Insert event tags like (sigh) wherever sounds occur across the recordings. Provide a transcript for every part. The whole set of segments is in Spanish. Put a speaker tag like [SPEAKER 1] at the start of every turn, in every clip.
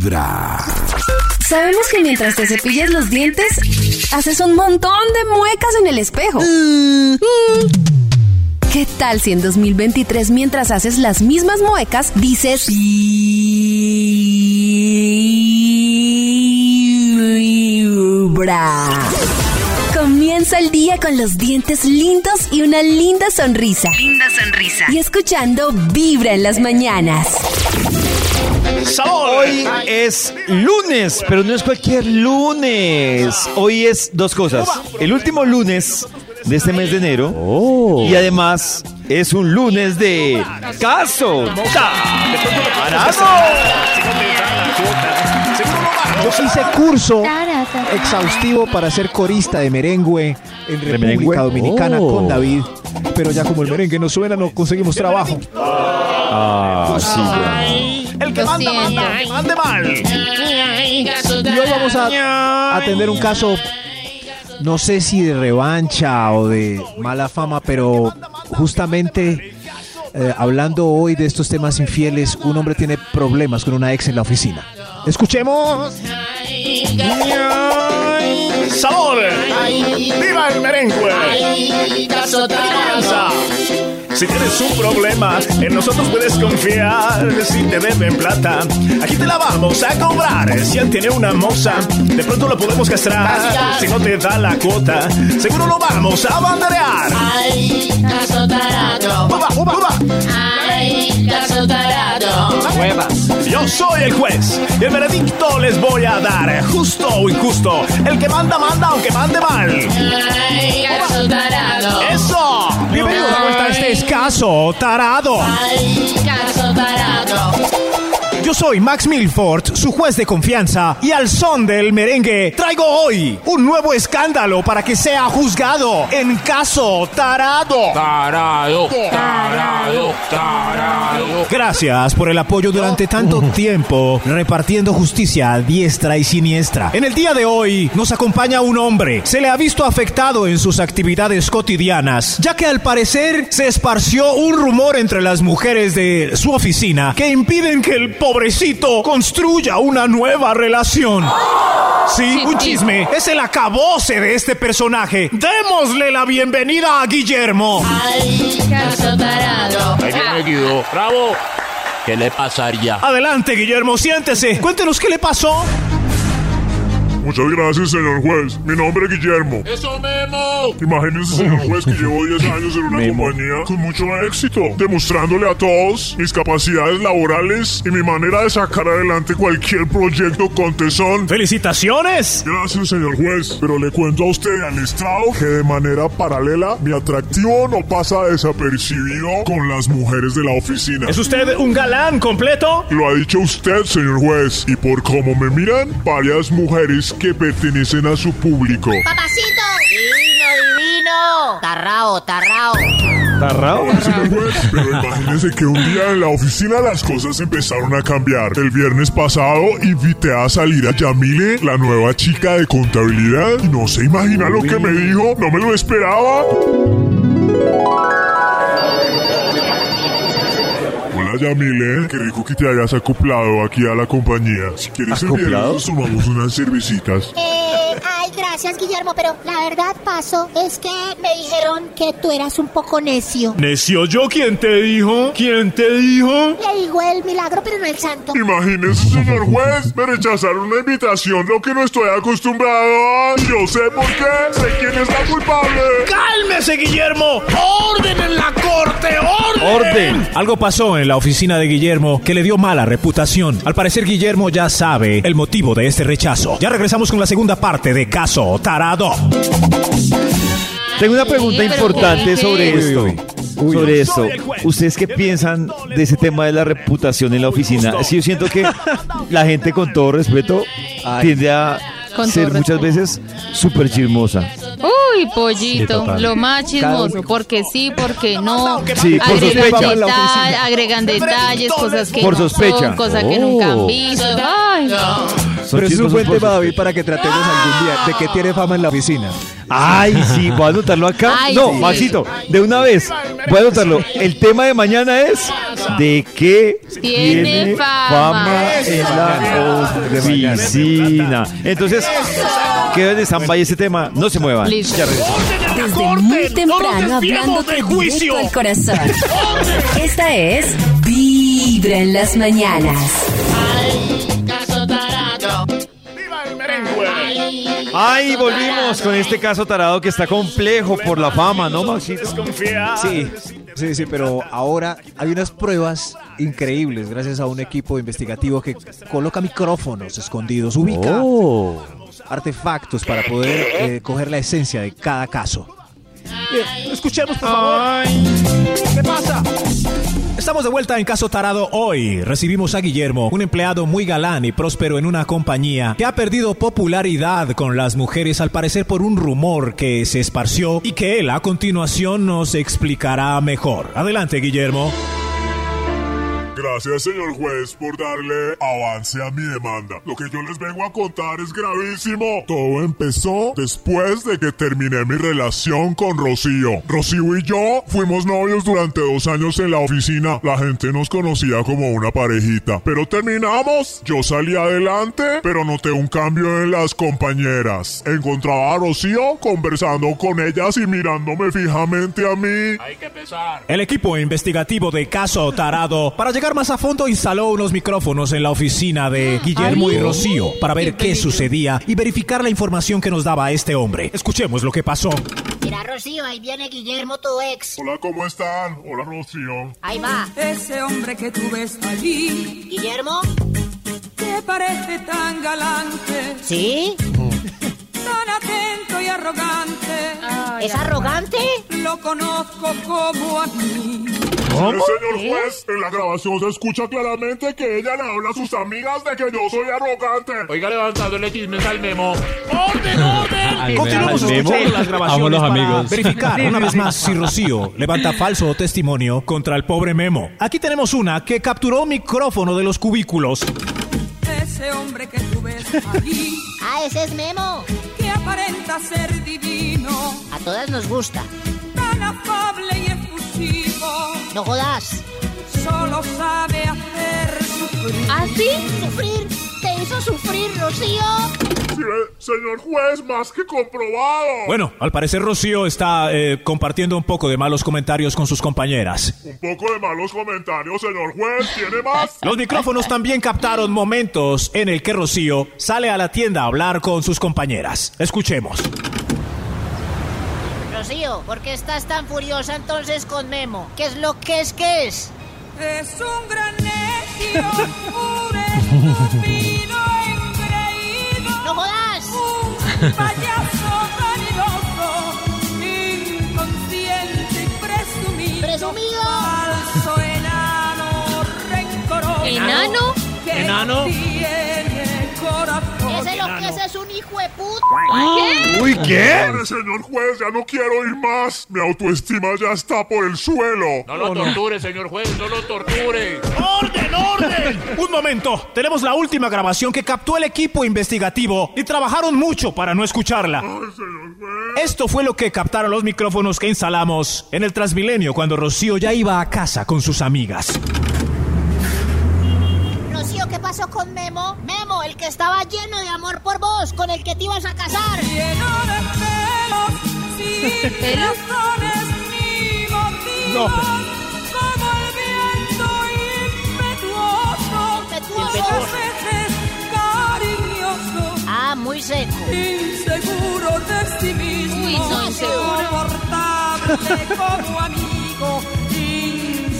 [SPEAKER 1] Vibra.
[SPEAKER 2] Sabemos que mientras te cepillas los dientes, haces un montón de muecas en el espejo. Mm. ¿Qué tal si en 2023 mientras haces las mismas muecas dices Vibra? Comienza el día con los dientes lindos y una linda sonrisa.
[SPEAKER 3] Linda sonrisa.
[SPEAKER 2] Y escuchando Vibra en las mañanas.
[SPEAKER 4] Hoy es lunes, pero no es cualquier lunes. Hoy es dos cosas. El último lunes de este mes de enero. Y además es un lunes de caso.
[SPEAKER 5] Yo hice curso exhaustivo para ser corista de merengue en República? Dominicana
[SPEAKER 4] Oh.
[SPEAKER 5] con David. Pero ya como el merengue no suena, no conseguimos trabajo.
[SPEAKER 4] Ah, sí.
[SPEAKER 6] El que manda, manda, que mande mal.
[SPEAKER 5] Y hoy vamos a atender un caso, no sé si de revancha o de mala fama, pero justamente eh, hablando hoy de estos temas infieles, un hombre tiene problemas con una ex en la oficina. Escuchemos.
[SPEAKER 6] Sabor. Viva el merengue. Alianza. Si tienes un problema, en nosotros puedes confiar. Si te deben plata, aquí te la vamos a cobrar. Si él tiene una moza, de pronto lo podemos castrar. Si no te da la cuota, seguro lo vamos a banderear. Uba, uba, uba. Yo soy el juez y el veredicto les voy a dar. Justo o injusto, el que manda, manda, aunque mande mal. ¡Eso! Bienvenidos de vuelta a este escaso tarado. Yo soy Max Milford, su juez de confianza, y al son del merengue traigo hoy un nuevo escándalo para que sea juzgado en caso tarado.
[SPEAKER 7] Tarado, tarado, tarado.
[SPEAKER 6] Gracias por el apoyo durante tanto (laughs) tiempo, repartiendo justicia a diestra y siniestra. En el día de hoy nos acompaña un hombre. Se le ha visto afectado en sus actividades cotidianas, ya que al parecer se esparció un rumor entre las mujeres de su oficina que impiden que el pobrecito construya una nueva relación. Sí, un chisme. Es el acabose de este personaje. Démosle la bienvenida a Guillermo.
[SPEAKER 7] Ahí viene Guido. Bravo. ¿Qué le pasaría?
[SPEAKER 6] Adelante, Guillermo, siéntese. Cuéntenos qué le pasó.
[SPEAKER 8] Muchas gracias, señor juez. Mi nombre es Guillermo.
[SPEAKER 7] ¡Eso Memo!
[SPEAKER 8] Imagínense, señor juez, que llevo 10 (laughs) años en una compañía con mucho éxito, demostrándole a todos mis capacidades laborales y mi manera de sacar adelante cualquier proyecto con tesón.
[SPEAKER 6] ¡Felicitaciones!
[SPEAKER 8] Gracias, señor juez. Pero le cuento a usted al estrado que de manera paralela mi atractivo no pasa desapercibido con las mujeres de la oficina.
[SPEAKER 6] ¿Es usted un galán completo?
[SPEAKER 8] Lo ha dicho usted, señor juez, y por cómo me miran, varias mujeres que pertenecen a su público.
[SPEAKER 9] Papacito. Divino, divino. Tarrao, tarrao.
[SPEAKER 4] ¿Tarrao?
[SPEAKER 8] Pero imagínese que un día en la oficina las cosas empezaron a cambiar. El viernes pasado invité a salir a Yamile, la nueva chica de contabilidad, y no se imagina lo que me dijo, no me lo esperaba. Hola Yamile, qué rico que te hayas acoplado aquí a la compañía. Si quieres
[SPEAKER 4] ¿Acoplado?
[SPEAKER 8] viernes nos tomamos unas cervecitas.
[SPEAKER 9] Eh, ay, gracias, Guillermo, pero la verdad, paso, es que me dijeron que tú eras un poco necio.
[SPEAKER 6] ¿Necio yo? ¿Quién te dijo? ¿Quién te dijo?
[SPEAKER 9] Le digo el milagro, pero no el santo.
[SPEAKER 8] Imagínese, señor juez, me rechazaron una invitación, lo que no estoy acostumbrado. Yo sé por qué, sé quién es la culpable.
[SPEAKER 6] ¡Cálmese, Guillermo! ¡Orden en la corte! ¡Orden! Algo pasó en la oficina de Guillermo que le dio mala reputación. Al parecer, Guillermo ya sabe el motivo de este rechazo. Ya regresamos con la segunda parte de Caso Tarado.
[SPEAKER 4] Tengo una pregunta importante sobre esto.
[SPEAKER 5] uy, uy.
[SPEAKER 4] sobre esto. ¿Ustedes qué piensan de ese tema de la reputación en la oficina? Sí, yo siento que (laughs) la gente, con todo respeto, tiende a ser muchas veces súper chismosa.
[SPEAKER 2] Uy, pollito,
[SPEAKER 5] total.
[SPEAKER 2] lo más chismoso, porque sí, porque no.
[SPEAKER 4] Sí, por
[SPEAKER 2] agregan,
[SPEAKER 4] sospecha.
[SPEAKER 2] deta- agregan detalles, cosas que
[SPEAKER 4] Por
[SPEAKER 2] no
[SPEAKER 4] sospecha.
[SPEAKER 2] son, cosas que nunca han
[SPEAKER 4] Oh.
[SPEAKER 2] visto. Ay,
[SPEAKER 4] Son
[SPEAKER 5] Pero eso es un buen tema, David, para que tratemos algún día de que tiene fama en la oficina.
[SPEAKER 4] Ay, sí, voy a anotarlo acá.
[SPEAKER 2] Ay,
[SPEAKER 4] no,
[SPEAKER 2] sí.
[SPEAKER 4] Maxito, de una vez, voy a anotarlo. El tema de mañana es ¿De qué
[SPEAKER 2] Tiene fama.
[SPEAKER 4] en la oficina? Entonces, queda de stand-by ese tema. No se muevan.
[SPEAKER 2] Listo.
[SPEAKER 4] Ya.
[SPEAKER 2] Desde muy temprano hablándote directo al corazón. Esta es Vibra en las mañanas.
[SPEAKER 4] Ay, volvimos con este caso tarado que está complejo por la fama, ¿no, Maxito?
[SPEAKER 5] Sí, sí, sí, pero ahora hay unas pruebas increíbles gracias a un equipo investigativo que coloca micrófonos escondidos, ubica artefactos para poder eh, coger la esencia de cada caso. Bien, escuchemos, por favor. ¿Qué pasa?
[SPEAKER 6] Estamos de vuelta en Caso Tarado hoy. Recibimos a Guillermo, un empleado muy galán y próspero en una compañía que ha perdido popularidad con las mujeres al parecer por un rumor que se esparció y que él a continuación nos explicará mejor. Adelante, Guillermo.
[SPEAKER 8] Gracias, señor juez, por darle avance a mi demanda. Lo que yo les vengo a contar es gravísimo. Todo empezó después de que terminé mi relación con Rocío. Rocío y yo fuimos novios durante dos años en la oficina. La gente nos conocía como una parejita. Pero terminamos. Yo salí adelante, pero noté un cambio en las compañeras. Encontraba a Rocío conversando con ellas y mirándome fijamente a mí.
[SPEAKER 7] Hay que empezar.
[SPEAKER 6] El equipo investigativo de Caso Tarado, para llegar más a fondo, instaló unos micrófonos en la oficina de Guillermo y Rocío para ver qué sucedía y verificar la información que nos daba este hombre. Escuchemos lo que pasó.
[SPEAKER 9] Mira, Rocío, ahí viene Guillermo, tu ex.
[SPEAKER 8] Hola, ¿cómo están? Hola, Rocío.
[SPEAKER 9] Ahí va.
[SPEAKER 1] Ese hombre que tú ves allí,
[SPEAKER 9] Guillermo,
[SPEAKER 1] que parece tan galante,
[SPEAKER 9] ¿sí?
[SPEAKER 1] tan atento y arrogante,
[SPEAKER 9] ¿Es arrogante?
[SPEAKER 1] lo conozco como a mí.
[SPEAKER 8] Sí, señor juez, en la grabación se escucha claramente que ella le habla a sus amigas de que yo soy arrogante.
[SPEAKER 7] Oiga, levantándole chismes al memo. ¡Orden, orden!
[SPEAKER 6] Continuamos escuchando las grabaciones para verificar una vez más si Rocío levanta falso testimonio contra el pobre Memo. Aquí tenemos una que capturó micrófono de los cubículos.
[SPEAKER 1] Ese hombre que tú ves allí, (laughs)
[SPEAKER 9] Ah, ese es Memo.
[SPEAKER 1] que aparenta ser divino,
[SPEAKER 9] A todas nos gusta.
[SPEAKER 1] tan afable
[SPEAKER 9] No jodas.
[SPEAKER 1] solo sabe hacer sufrir.
[SPEAKER 9] ¿Ah, sí? ¿Sufrir? ¿Te hizo sufrir, Rocío?
[SPEAKER 8] Sí, eh, señor juez, más que comprobado.
[SPEAKER 6] Bueno, al parecer Rocío está eh, compartiendo un poco de malos comentarios con sus compañeras.
[SPEAKER 8] Un poco de malos comentarios, señor juez. ¿Tiene más?
[SPEAKER 6] Los micrófonos también captaron momentos en el que Rocío sale a la tienda a hablar con sus compañeras. Escuchemos.
[SPEAKER 9] Rocío, ¿por qué estás tan furiosa entonces con Memo? ¿Qué es lo que es que es?
[SPEAKER 1] Es un gran necio, un estúpido engreído.
[SPEAKER 9] ¡No jodas!
[SPEAKER 1] Un payaso vanidoso, inconsciente y presumido.
[SPEAKER 9] ¡Presumido!
[SPEAKER 1] Falso enano, rencoroso.
[SPEAKER 2] ¿Enano?
[SPEAKER 1] Que
[SPEAKER 7] ¿Enano?
[SPEAKER 9] Ese lo que es es un hijo de puta.
[SPEAKER 4] Uy, ¿qué?
[SPEAKER 8] Pare, señor juez, ya no quiero ir más. Mi autoestima ya está por el suelo.
[SPEAKER 7] No lo torture, señor juez, no lo torture.
[SPEAKER 6] ¡Orden, orden! (laughs) Un momento. Tenemos la última grabación que captó el equipo investigativo y trabajaron mucho para no escucharla.
[SPEAKER 8] Ay, señor juez.
[SPEAKER 6] Esto fue lo que captaron los micrófonos que instalamos en el Transmilenio cuando Rocío ya iba a casa con sus amigas.
[SPEAKER 9] Rocío, ¿qué pasó con Memo? Memo, el que estaba lleno de amor por vos, con el que te ibas a casar.
[SPEAKER 1] Lleno de pelos, sin (laughs) razones ni motivos. Como el viento impetuoso,
[SPEAKER 9] Impetuoso.
[SPEAKER 1] muchas veces cariñoso.
[SPEAKER 9] Ah, muy seco.
[SPEAKER 1] Inseguro de sí mismo,
[SPEAKER 2] Uy, no,
[SPEAKER 1] insoportable como amigo,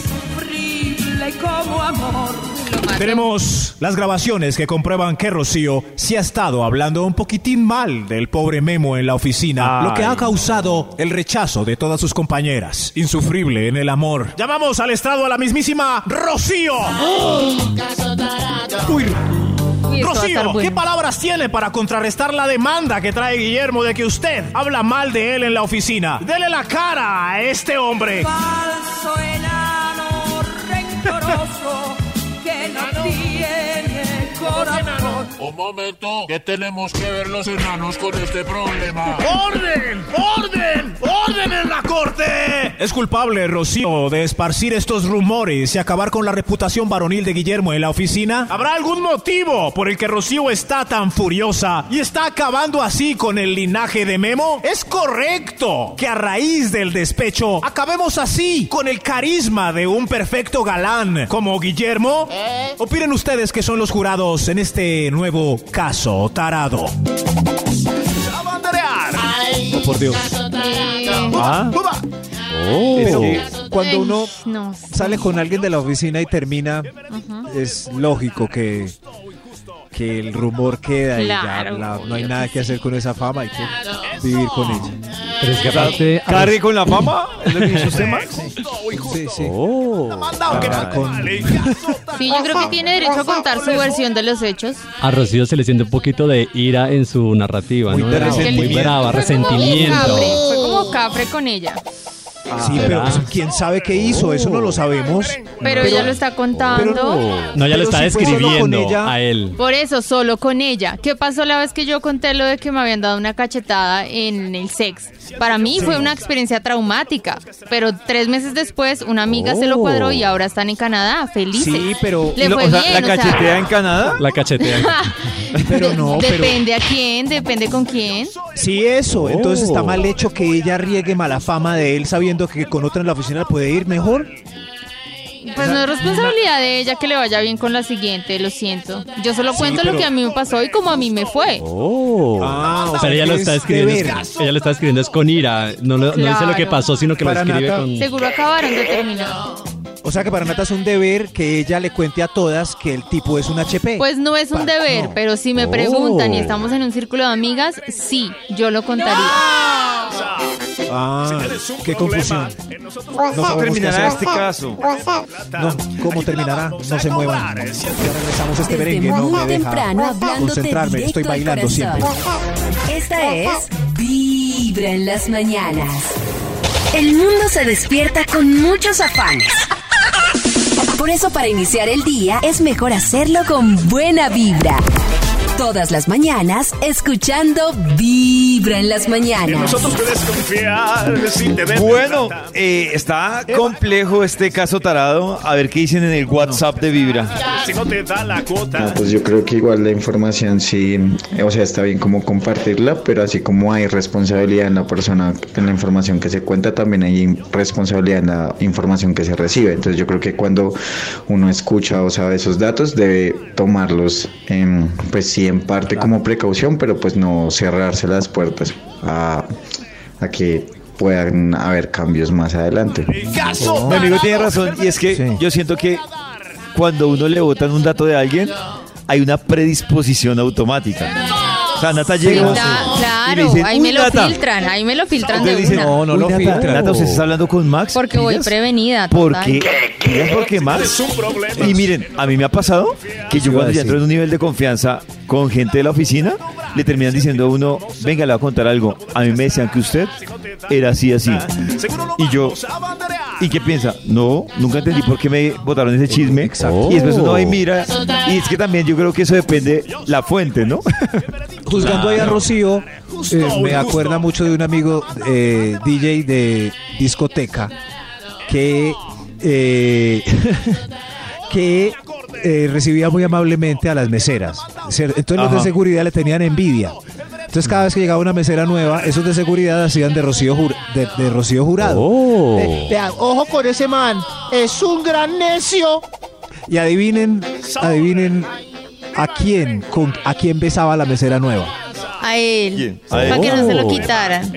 [SPEAKER 1] insufrible como amor.
[SPEAKER 6] Tenemos las grabaciones que comprueban que Rocío sí ha estado hablando un poquitín mal del pobre Memo en la oficina, lo que ha causado el rechazo de todas sus compañeras. Insufrible en el amor. Llamamos al estrado a la mismísima Rocío. Uy, Rocío,
[SPEAKER 2] bueno.
[SPEAKER 6] ¿qué palabras tiene para contrarrestar la demanda que trae Guillermo de que usted habla mal de él en la oficina? Dele la cara a este hombre.
[SPEAKER 1] Falso enano, rencoroso, no tiene corazón.
[SPEAKER 7] Un momento, ¿qué tenemos que ver los enanos con este problema?
[SPEAKER 6] ¡Orden! ¡Orden! ¡Orden en la corte! Es culpable, Rocío, de esparcir estos rumores y acabar con la reputación varonil de Guillermo en la oficina. ¿Habrá algún motivo por el que Rocío está tan furiosa y está acabando así con el linaje de Memo? Es correcto que a raíz del despecho acabemos así con el carisma de un perfecto galán como Guillermo. Opinen ustedes que son los jurados en este nuevo caso tarado.
[SPEAKER 5] Oh, por Dios.
[SPEAKER 4] Ah,
[SPEAKER 5] Es
[SPEAKER 4] Oh.
[SPEAKER 5] que cuando uno
[SPEAKER 2] No.
[SPEAKER 5] sale con alguien de la oficina y termina, es lógico que, que el rumor queda y ya la- no hay nada que hacer con esa fama, hay que vivir con ella.
[SPEAKER 3] Pero es que aparte,
[SPEAKER 4] ¿Cargue con la fama? ¿Es lo que dice usted, Max?
[SPEAKER 5] Sí, sí.
[SPEAKER 10] Sí, yo creo que tiene derecho a contar su versión de los hechos.
[SPEAKER 3] a Rocío se le siente un poquito de ira en su narrativa,
[SPEAKER 4] Muy
[SPEAKER 3] ¿no? Muy brava, resentimiento.
[SPEAKER 10] fue como capre con ella.
[SPEAKER 5] Sí, pero pues, quién sabe qué hizo, eso no lo sabemos.
[SPEAKER 10] Pero, ella lo está contando.
[SPEAKER 3] No, ella lo
[SPEAKER 5] Pero
[SPEAKER 3] está
[SPEAKER 5] si fue solo con
[SPEAKER 3] describiendo
[SPEAKER 5] ella-
[SPEAKER 3] a él.
[SPEAKER 10] Por eso, solo con ella. ¿Qué pasó la vez que yo conté lo de que me habían dado una cachetada en el sex? Para mí fue una experiencia traumática, pero tres meses después una amiga se lo cuadró y ahora están en Canadá, felices.
[SPEAKER 5] Sí, pero-
[SPEAKER 10] Le
[SPEAKER 4] Lo-
[SPEAKER 10] fue
[SPEAKER 4] o sea,
[SPEAKER 10] bien,
[SPEAKER 4] ¿La
[SPEAKER 10] o sea,
[SPEAKER 4] cachetea en Canadá?
[SPEAKER 3] La cachetea. (laughs)
[SPEAKER 5] Pero no, pero
[SPEAKER 10] Depende a quién, depende con quién.
[SPEAKER 5] sí eso, entonces está mal hecho que ella riegue mala fama de él sabiendo que con otra en la oficina puede ir mejor.
[SPEAKER 10] Pues no es responsabilidad de ella que le vaya bien con la siguiente, lo siento. Yo solo
[SPEAKER 5] Sí,
[SPEAKER 10] cuento
[SPEAKER 5] pero-
[SPEAKER 10] lo que a mí me pasó y como a mí me fue.
[SPEAKER 4] Oh.
[SPEAKER 5] Ah, o sea,
[SPEAKER 3] Pero ella lo está
[SPEAKER 5] es
[SPEAKER 3] escribiendo. es- ella lo está escribiendo es con ira. No, lo- no dice lo que pasó, sino que lo
[SPEAKER 5] Para
[SPEAKER 3] escribe
[SPEAKER 5] Nata.
[SPEAKER 3] con.
[SPEAKER 10] Seguro acabaron de terminar.
[SPEAKER 5] O sea que para Nata es un deber que ella le cuente a todas que el tipo es un HP.
[SPEAKER 10] Pues no es un
[SPEAKER 5] Pa-
[SPEAKER 10] deber,
[SPEAKER 5] no.
[SPEAKER 10] pero si me preguntan y estamos en un círculo de amigas, sí, yo lo contaría.
[SPEAKER 5] ah, qué confusión.
[SPEAKER 4] ¿Cómo
[SPEAKER 5] sabemos qué
[SPEAKER 4] terminará
[SPEAKER 5] hacer.
[SPEAKER 4] este caso?
[SPEAKER 5] No, ¿cómo terminará? No se muevan. Ya regresamos a este
[SPEAKER 2] Desde
[SPEAKER 5] merengue, no
[SPEAKER 2] muy
[SPEAKER 5] me deja
[SPEAKER 2] temprano hablándote
[SPEAKER 5] concentrarme.
[SPEAKER 2] directo
[SPEAKER 5] Estoy
[SPEAKER 2] al
[SPEAKER 5] bailando siempre.
[SPEAKER 2] Esta es Vibra en las mañanas. El mundo se despierta con muchos afanes. Por eso para iniciar el día es mejor hacerlo con buena vibra. Todas las mañanas escuchando Vibra en las mañanas.
[SPEAKER 4] Bueno, eh, está complejo este caso tarado. A ver qué dicen en el WhatsApp de Vibra.
[SPEAKER 11] No, pues yo creo que igual la información sí, o sea, está bien como compartirla, pero así como hay responsabilidad en la persona, en la información que se cuenta, también hay responsabilidad en la información que se recibe. Entonces yo creo que cuando uno escucha o sabe esos datos, debe tomarlos, en, pues sí, en parte como precaución, pero pues no cerrarse las puertas a, a que puedan haber cambios más adelante.
[SPEAKER 4] Mi amigo tiene razón y es que
[SPEAKER 5] Sí.
[SPEAKER 4] yo siento que cuando uno le botan un dato de alguien, hay una predisposición automática. O sea, Nata llega
[SPEAKER 10] Filtra-
[SPEAKER 4] y le
[SPEAKER 10] claro,
[SPEAKER 4] dicen,
[SPEAKER 10] ahí
[SPEAKER 4] "Uy,
[SPEAKER 10] me lo
[SPEAKER 4] Nata".
[SPEAKER 10] filtran, ahí me lo filtran
[SPEAKER 4] Entonces
[SPEAKER 10] de
[SPEAKER 4] dicen,
[SPEAKER 10] una.
[SPEAKER 5] No, no
[SPEAKER 4] "Uy,
[SPEAKER 5] lo
[SPEAKER 4] Nata,
[SPEAKER 5] filtran.
[SPEAKER 4] Nata, ¿usted está hablando con Max?
[SPEAKER 10] Porque voy
[SPEAKER 4] ¿Pillas?
[SPEAKER 10] prevenida.
[SPEAKER 4] ¿Por
[SPEAKER 10] total.
[SPEAKER 4] qué? ¿Pillas por qué Max? Y miren, a mí me ha pasado que yo
[SPEAKER 5] iba a
[SPEAKER 4] cuando ya
[SPEAKER 5] decir.
[SPEAKER 4] entro en un nivel de confianza con gente de la oficina, le terminan diciendo a uno, venga, le voy a contar algo. A mí me decían que usted era así, así. Y yo, ¿y qué piensa? No, nunca entendí por qué me botaron ese chisme.
[SPEAKER 5] Exacto.
[SPEAKER 4] Y después uno va y mira. Y es que también yo creo que eso depende la fuente, ¿no? (laughs)
[SPEAKER 5] Juzgando ahí a Rocío, eh, me acuerda mucho de un amigo eh, DJ de discoteca que, eh, (laughs) que eh, recibía muy amablemente a las meseras. Entonces los de seguridad le tenían envidia. Entonces cada vez que llegaba una mesera nueva, esos de seguridad hacían de Rocío, Jur- de, de Rocío Jurado.
[SPEAKER 4] Oh.
[SPEAKER 12] Vean, ojo con ese man. Es un gran necio.
[SPEAKER 5] Y adivinen, adivinen a quién, con, a quién besaba la mesera nueva.
[SPEAKER 10] A él.
[SPEAKER 4] ¿Quién? A
[SPEAKER 10] Para
[SPEAKER 4] él.
[SPEAKER 10] que no se lo
[SPEAKER 4] Oh.
[SPEAKER 10] quitaran.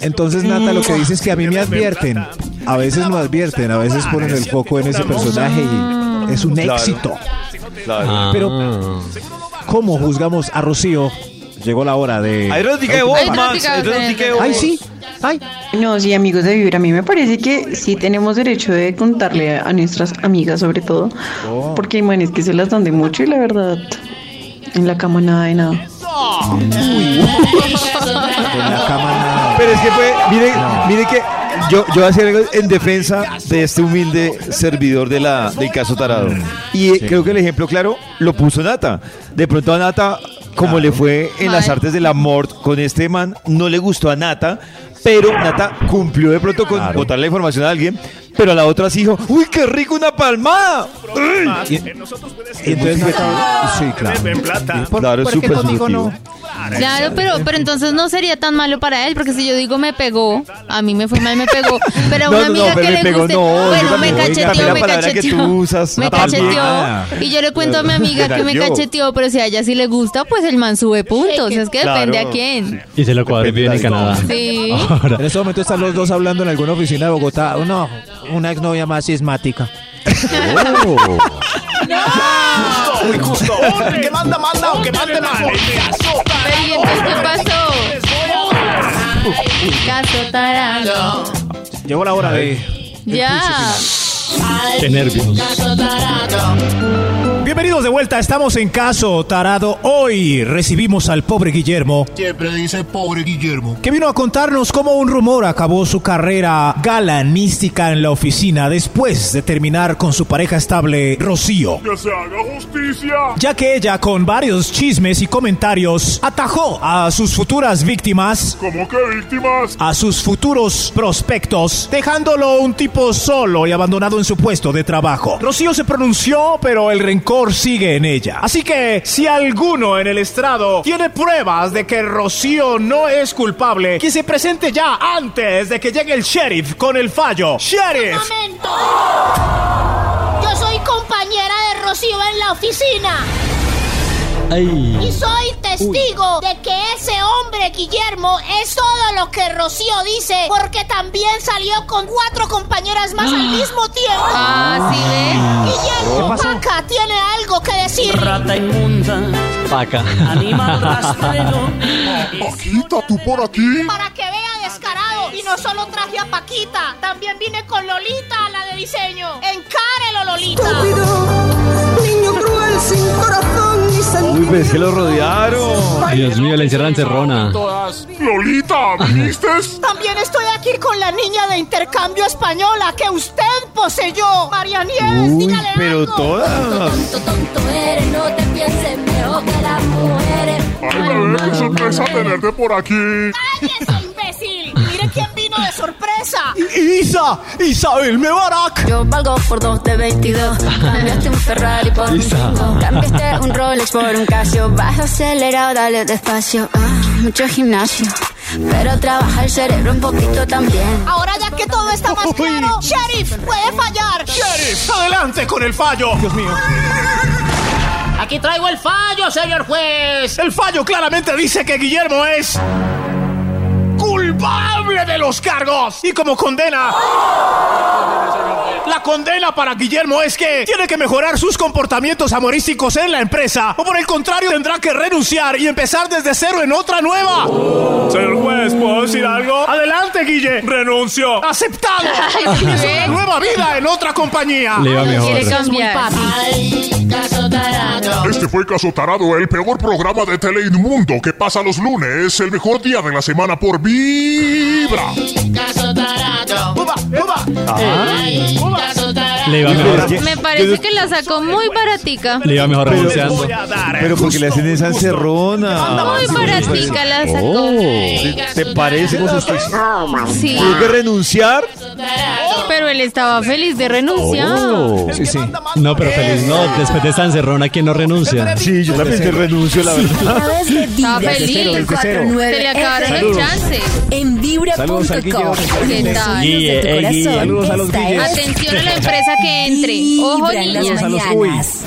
[SPEAKER 5] Entonces, Nata, lo que dice es que a mí me advierten. A veces no advierten, a veces ponen el foco en ese personaje y es un
[SPEAKER 4] Claro.
[SPEAKER 5] éxito.
[SPEAKER 4] Claro.
[SPEAKER 3] Ah.
[SPEAKER 5] Pero- ¿Cómo juzgamos a Rocío? Llegó la hora de.
[SPEAKER 4] Hay erótica de voz,
[SPEAKER 10] Hay
[SPEAKER 4] Max.
[SPEAKER 10] erótica
[SPEAKER 4] Hay
[SPEAKER 10] de.
[SPEAKER 5] ¡Ay, sí! ¡Ay!
[SPEAKER 13] No, sí, amigos de Vibra, a mí me parece que sí tenemos derecho de contarle a nuestras amigas sobre todo,
[SPEAKER 5] Oh.
[SPEAKER 13] porque hay manes que se las dan de mucho y la verdad, en la cama nada de nada. (laughs)
[SPEAKER 5] En la cama nada.
[SPEAKER 4] Pero es que fue, mire,
[SPEAKER 5] No.
[SPEAKER 4] mire que yo, yo voy a hacer algo en defensa de este humilde servidor de la, del caso Tarado. Y eh, creo que el ejemplo claro lo puso Nata. De pronto a Nata, como le fue en las artes del amor con este man, no le gustó a Nata, pero Nata cumplió de pronto con botar la información a alguien, pero a la otra sí dijo, ¡Uy, qué rico una palmada!
[SPEAKER 5] Y entonces sí, claro.
[SPEAKER 4] Claro, es
[SPEAKER 5] ¿por qué
[SPEAKER 4] súper subjetivo.
[SPEAKER 10] Claro, pero, pero entonces no sería tan malo para él, porque si yo digo me pegó, a mí me fue mal, me pegó. Pero a
[SPEAKER 4] No,
[SPEAKER 10] una
[SPEAKER 4] no, no,
[SPEAKER 10] amiga que le
[SPEAKER 4] pegó,
[SPEAKER 10] guste, bueno, me cacheteó, me cacheteó.
[SPEAKER 4] tú usas,
[SPEAKER 10] me cacheteó. Y yo le cuento a mi amiga que me cacheteó, pero si a ella sí le gusta, pues el man sube puntos. Es que depende
[SPEAKER 4] Claro.
[SPEAKER 10] a quién.
[SPEAKER 3] Y se lo cuadró bien en Canadá.
[SPEAKER 10] Sí.
[SPEAKER 3] Ahora,
[SPEAKER 5] En este momento están los dos hablando en alguna oficina de Bogotá. No, una exnovia más sismática.
[SPEAKER 7] Muy justo. El que manda, manda, mande mal.
[SPEAKER 10] Pero ¿y entonces qué pasó? Caso tarado.
[SPEAKER 5] Llegó la hora de.
[SPEAKER 10] Ya.
[SPEAKER 3] qué nervios.
[SPEAKER 6] Bienvenidos de vuelta, estamos en caso tarado. Hoy recibimos al pobre Guillermo,
[SPEAKER 7] Siempre dice pobre Guillermo.
[SPEAKER 6] que vino a contarnos cómo un rumor acabó su carrera galanística en la oficina después de terminar con su pareja estable, Rocío.
[SPEAKER 8] Que se haga justicia.
[SPEAKER 6] Ya que ella, con varios chismes y comentarios, atajó a sus futuras víctimas,
[SPEAKER 8] ¿Cómo que víctimas?
[SPEAKER 6] a sus futuros prospectos, dejándolo un tipo solo y abandonado en su puesto de trabajo. Rocío se pronunció, pero el rencor sigue en ella. Así que, si alguno en el estrado tiene pruebas de que Rocío no es culpable, que se presente ya antes de que llegue el sheriff con el fallo. ¡Sheriff!
[SPEAKER 9] ¡Momento! Yo soy compañera de Rocío en la oficina y
[SPEAKER 3] Ay,
[SPEAKER 9] soy testigo de que ese hombre, Guillermo, es todo lo que Rocío dice porque también salió con cuatro compañeras más al mismo tiempo.
[SPEAKER 10] Ah, sí, ve.
[SPEAKER 9] Guillermo Paca tiene algo que decir.
[SPEAKER 14] Rata inmunda,
[SPEAKER 3] paca.
[SPEAKER 14] animal rastrero.
[SPEAKER 8] Paquita, ¿tú por aquí?
[SPEAKER 9] Para que vea descarado. Y no solo traje a Paquita, también vine con Lolita, la de diseño. Encárelo, Lolita.
[SPEAKER 1] Niño cruel sin corazón
[SPEAKER 4] Uy,
[SPEAKER 1] sentimiento.
[SPEAKER 4] pero es que lo rodearon.
[SPEAKER 3] Dios mío, le encierran cerrona.
[SPEAKER 7] Todas.
[SPEAKER 8] Lolita, ¿viniste?
[SPEAKER 9] También estoy aquí con la niña de intercambio española que usted poseyó. María Nieves,
[SPEAKER 4] Uy,
[SPEAKER 9] dígale
[SPEAKER 4] pero
[SPEAKER 9] algo.
[SPEAKER 4] todas.
[SPEAKER 8] Ay, bebé, qué sorpresa tenerte por aquí.
[SPEAKER 9] ¡Cállese, imbécil! Mire quién vino de sorpresa.
[SPEAKER 6] ¡Isa! ¡Isabel Mebarak!
[SPEAKER 15] Yo valgo por dos de 22. Cambiaste un Ferrari por un
[SPEAKER 3] Isa.
[SPEAKER 15] Twingo. Cambiaste un Rolex por un Casio. Baja acelerado, dale despacio. Ah, mucho gimnasio. Pero trabaja el cerebro un poquito también.
[SPEAKER 9] Ahora ya que todo está más claro, Sheriff, puede fallar.
[SPEAKER 6] ¡Sheriff! ¡Adelante con el fallo! Dios mío.
[SPEAKER 14] Aquí traigo el fallo, señor juez.
[SPEAKER 6] El fallo claramente dice que Guillermo es culpable de los cargos. Y como condena... La condena para Guillermo es que tiene que mejorar sus comportamientos amorísticos en la empresa. O por el contrario, tendrá que renunciar y empezar desde cero en otra nueva. Señor juez, ¿puedo decir algo? Adelante, Guille. Renuncio. Aceptado. (laughs) Nueva vida en otra compañía.
[SPEAKER 3] Le iba mejor.
[SPEAKER 10] Quiere cambiar.
[SPEAKER 8] Este fue Caso Tarado, el peor programa de Teleinmundo que pasa los lunes, el mejor día de la semana por Vibra.
[SPEAKER 6] ¡Uba, uba!
[SPEAKER 3] Le iba mejor.
[SPEAKER 4] que-
[SPEAKER 10] Me parece que la sacó muy baratica.
[SPEAKER 3] Le iba mejor renunciando.
[SPEAKER 6] Dar
[SPEAKER 4] Pero porque le hacen esa
[SPEAKER 10] Muy
[SPEAKER 4] encerrona.
[SPEAKER 10] baratica la sacó.
[SPEAKER 4] Oh, ¿te parece?
[SPEAKER 10] Sí,
[SPEAKER 4] Tuvo que renunciar.
[SPEAKER 10] pero él estaba feliz de renunciar.
[SPEAKER 6] Sí, sí.
[SPEAKER 3] No, pero feliz no. Después de esa encerrona, ¿quién no renuncia?
[SPEAKER 4] Sí, yo también te renuncio, la verdad.
[SPEAKER 10] Estaba feliz. Se
[SPEAKER 2] 104.9
[SPEAKER 10] le acabaron los chances.
[SPEAKER 2] En vibra.com.
[SPEAKER 10] ¿Qué tal?
[SPEAKER 3] eh.
[SPEAKER 5] Saludos a los
[SPEAKER 10] Atención a la empresa que entre. Ojo, niñas.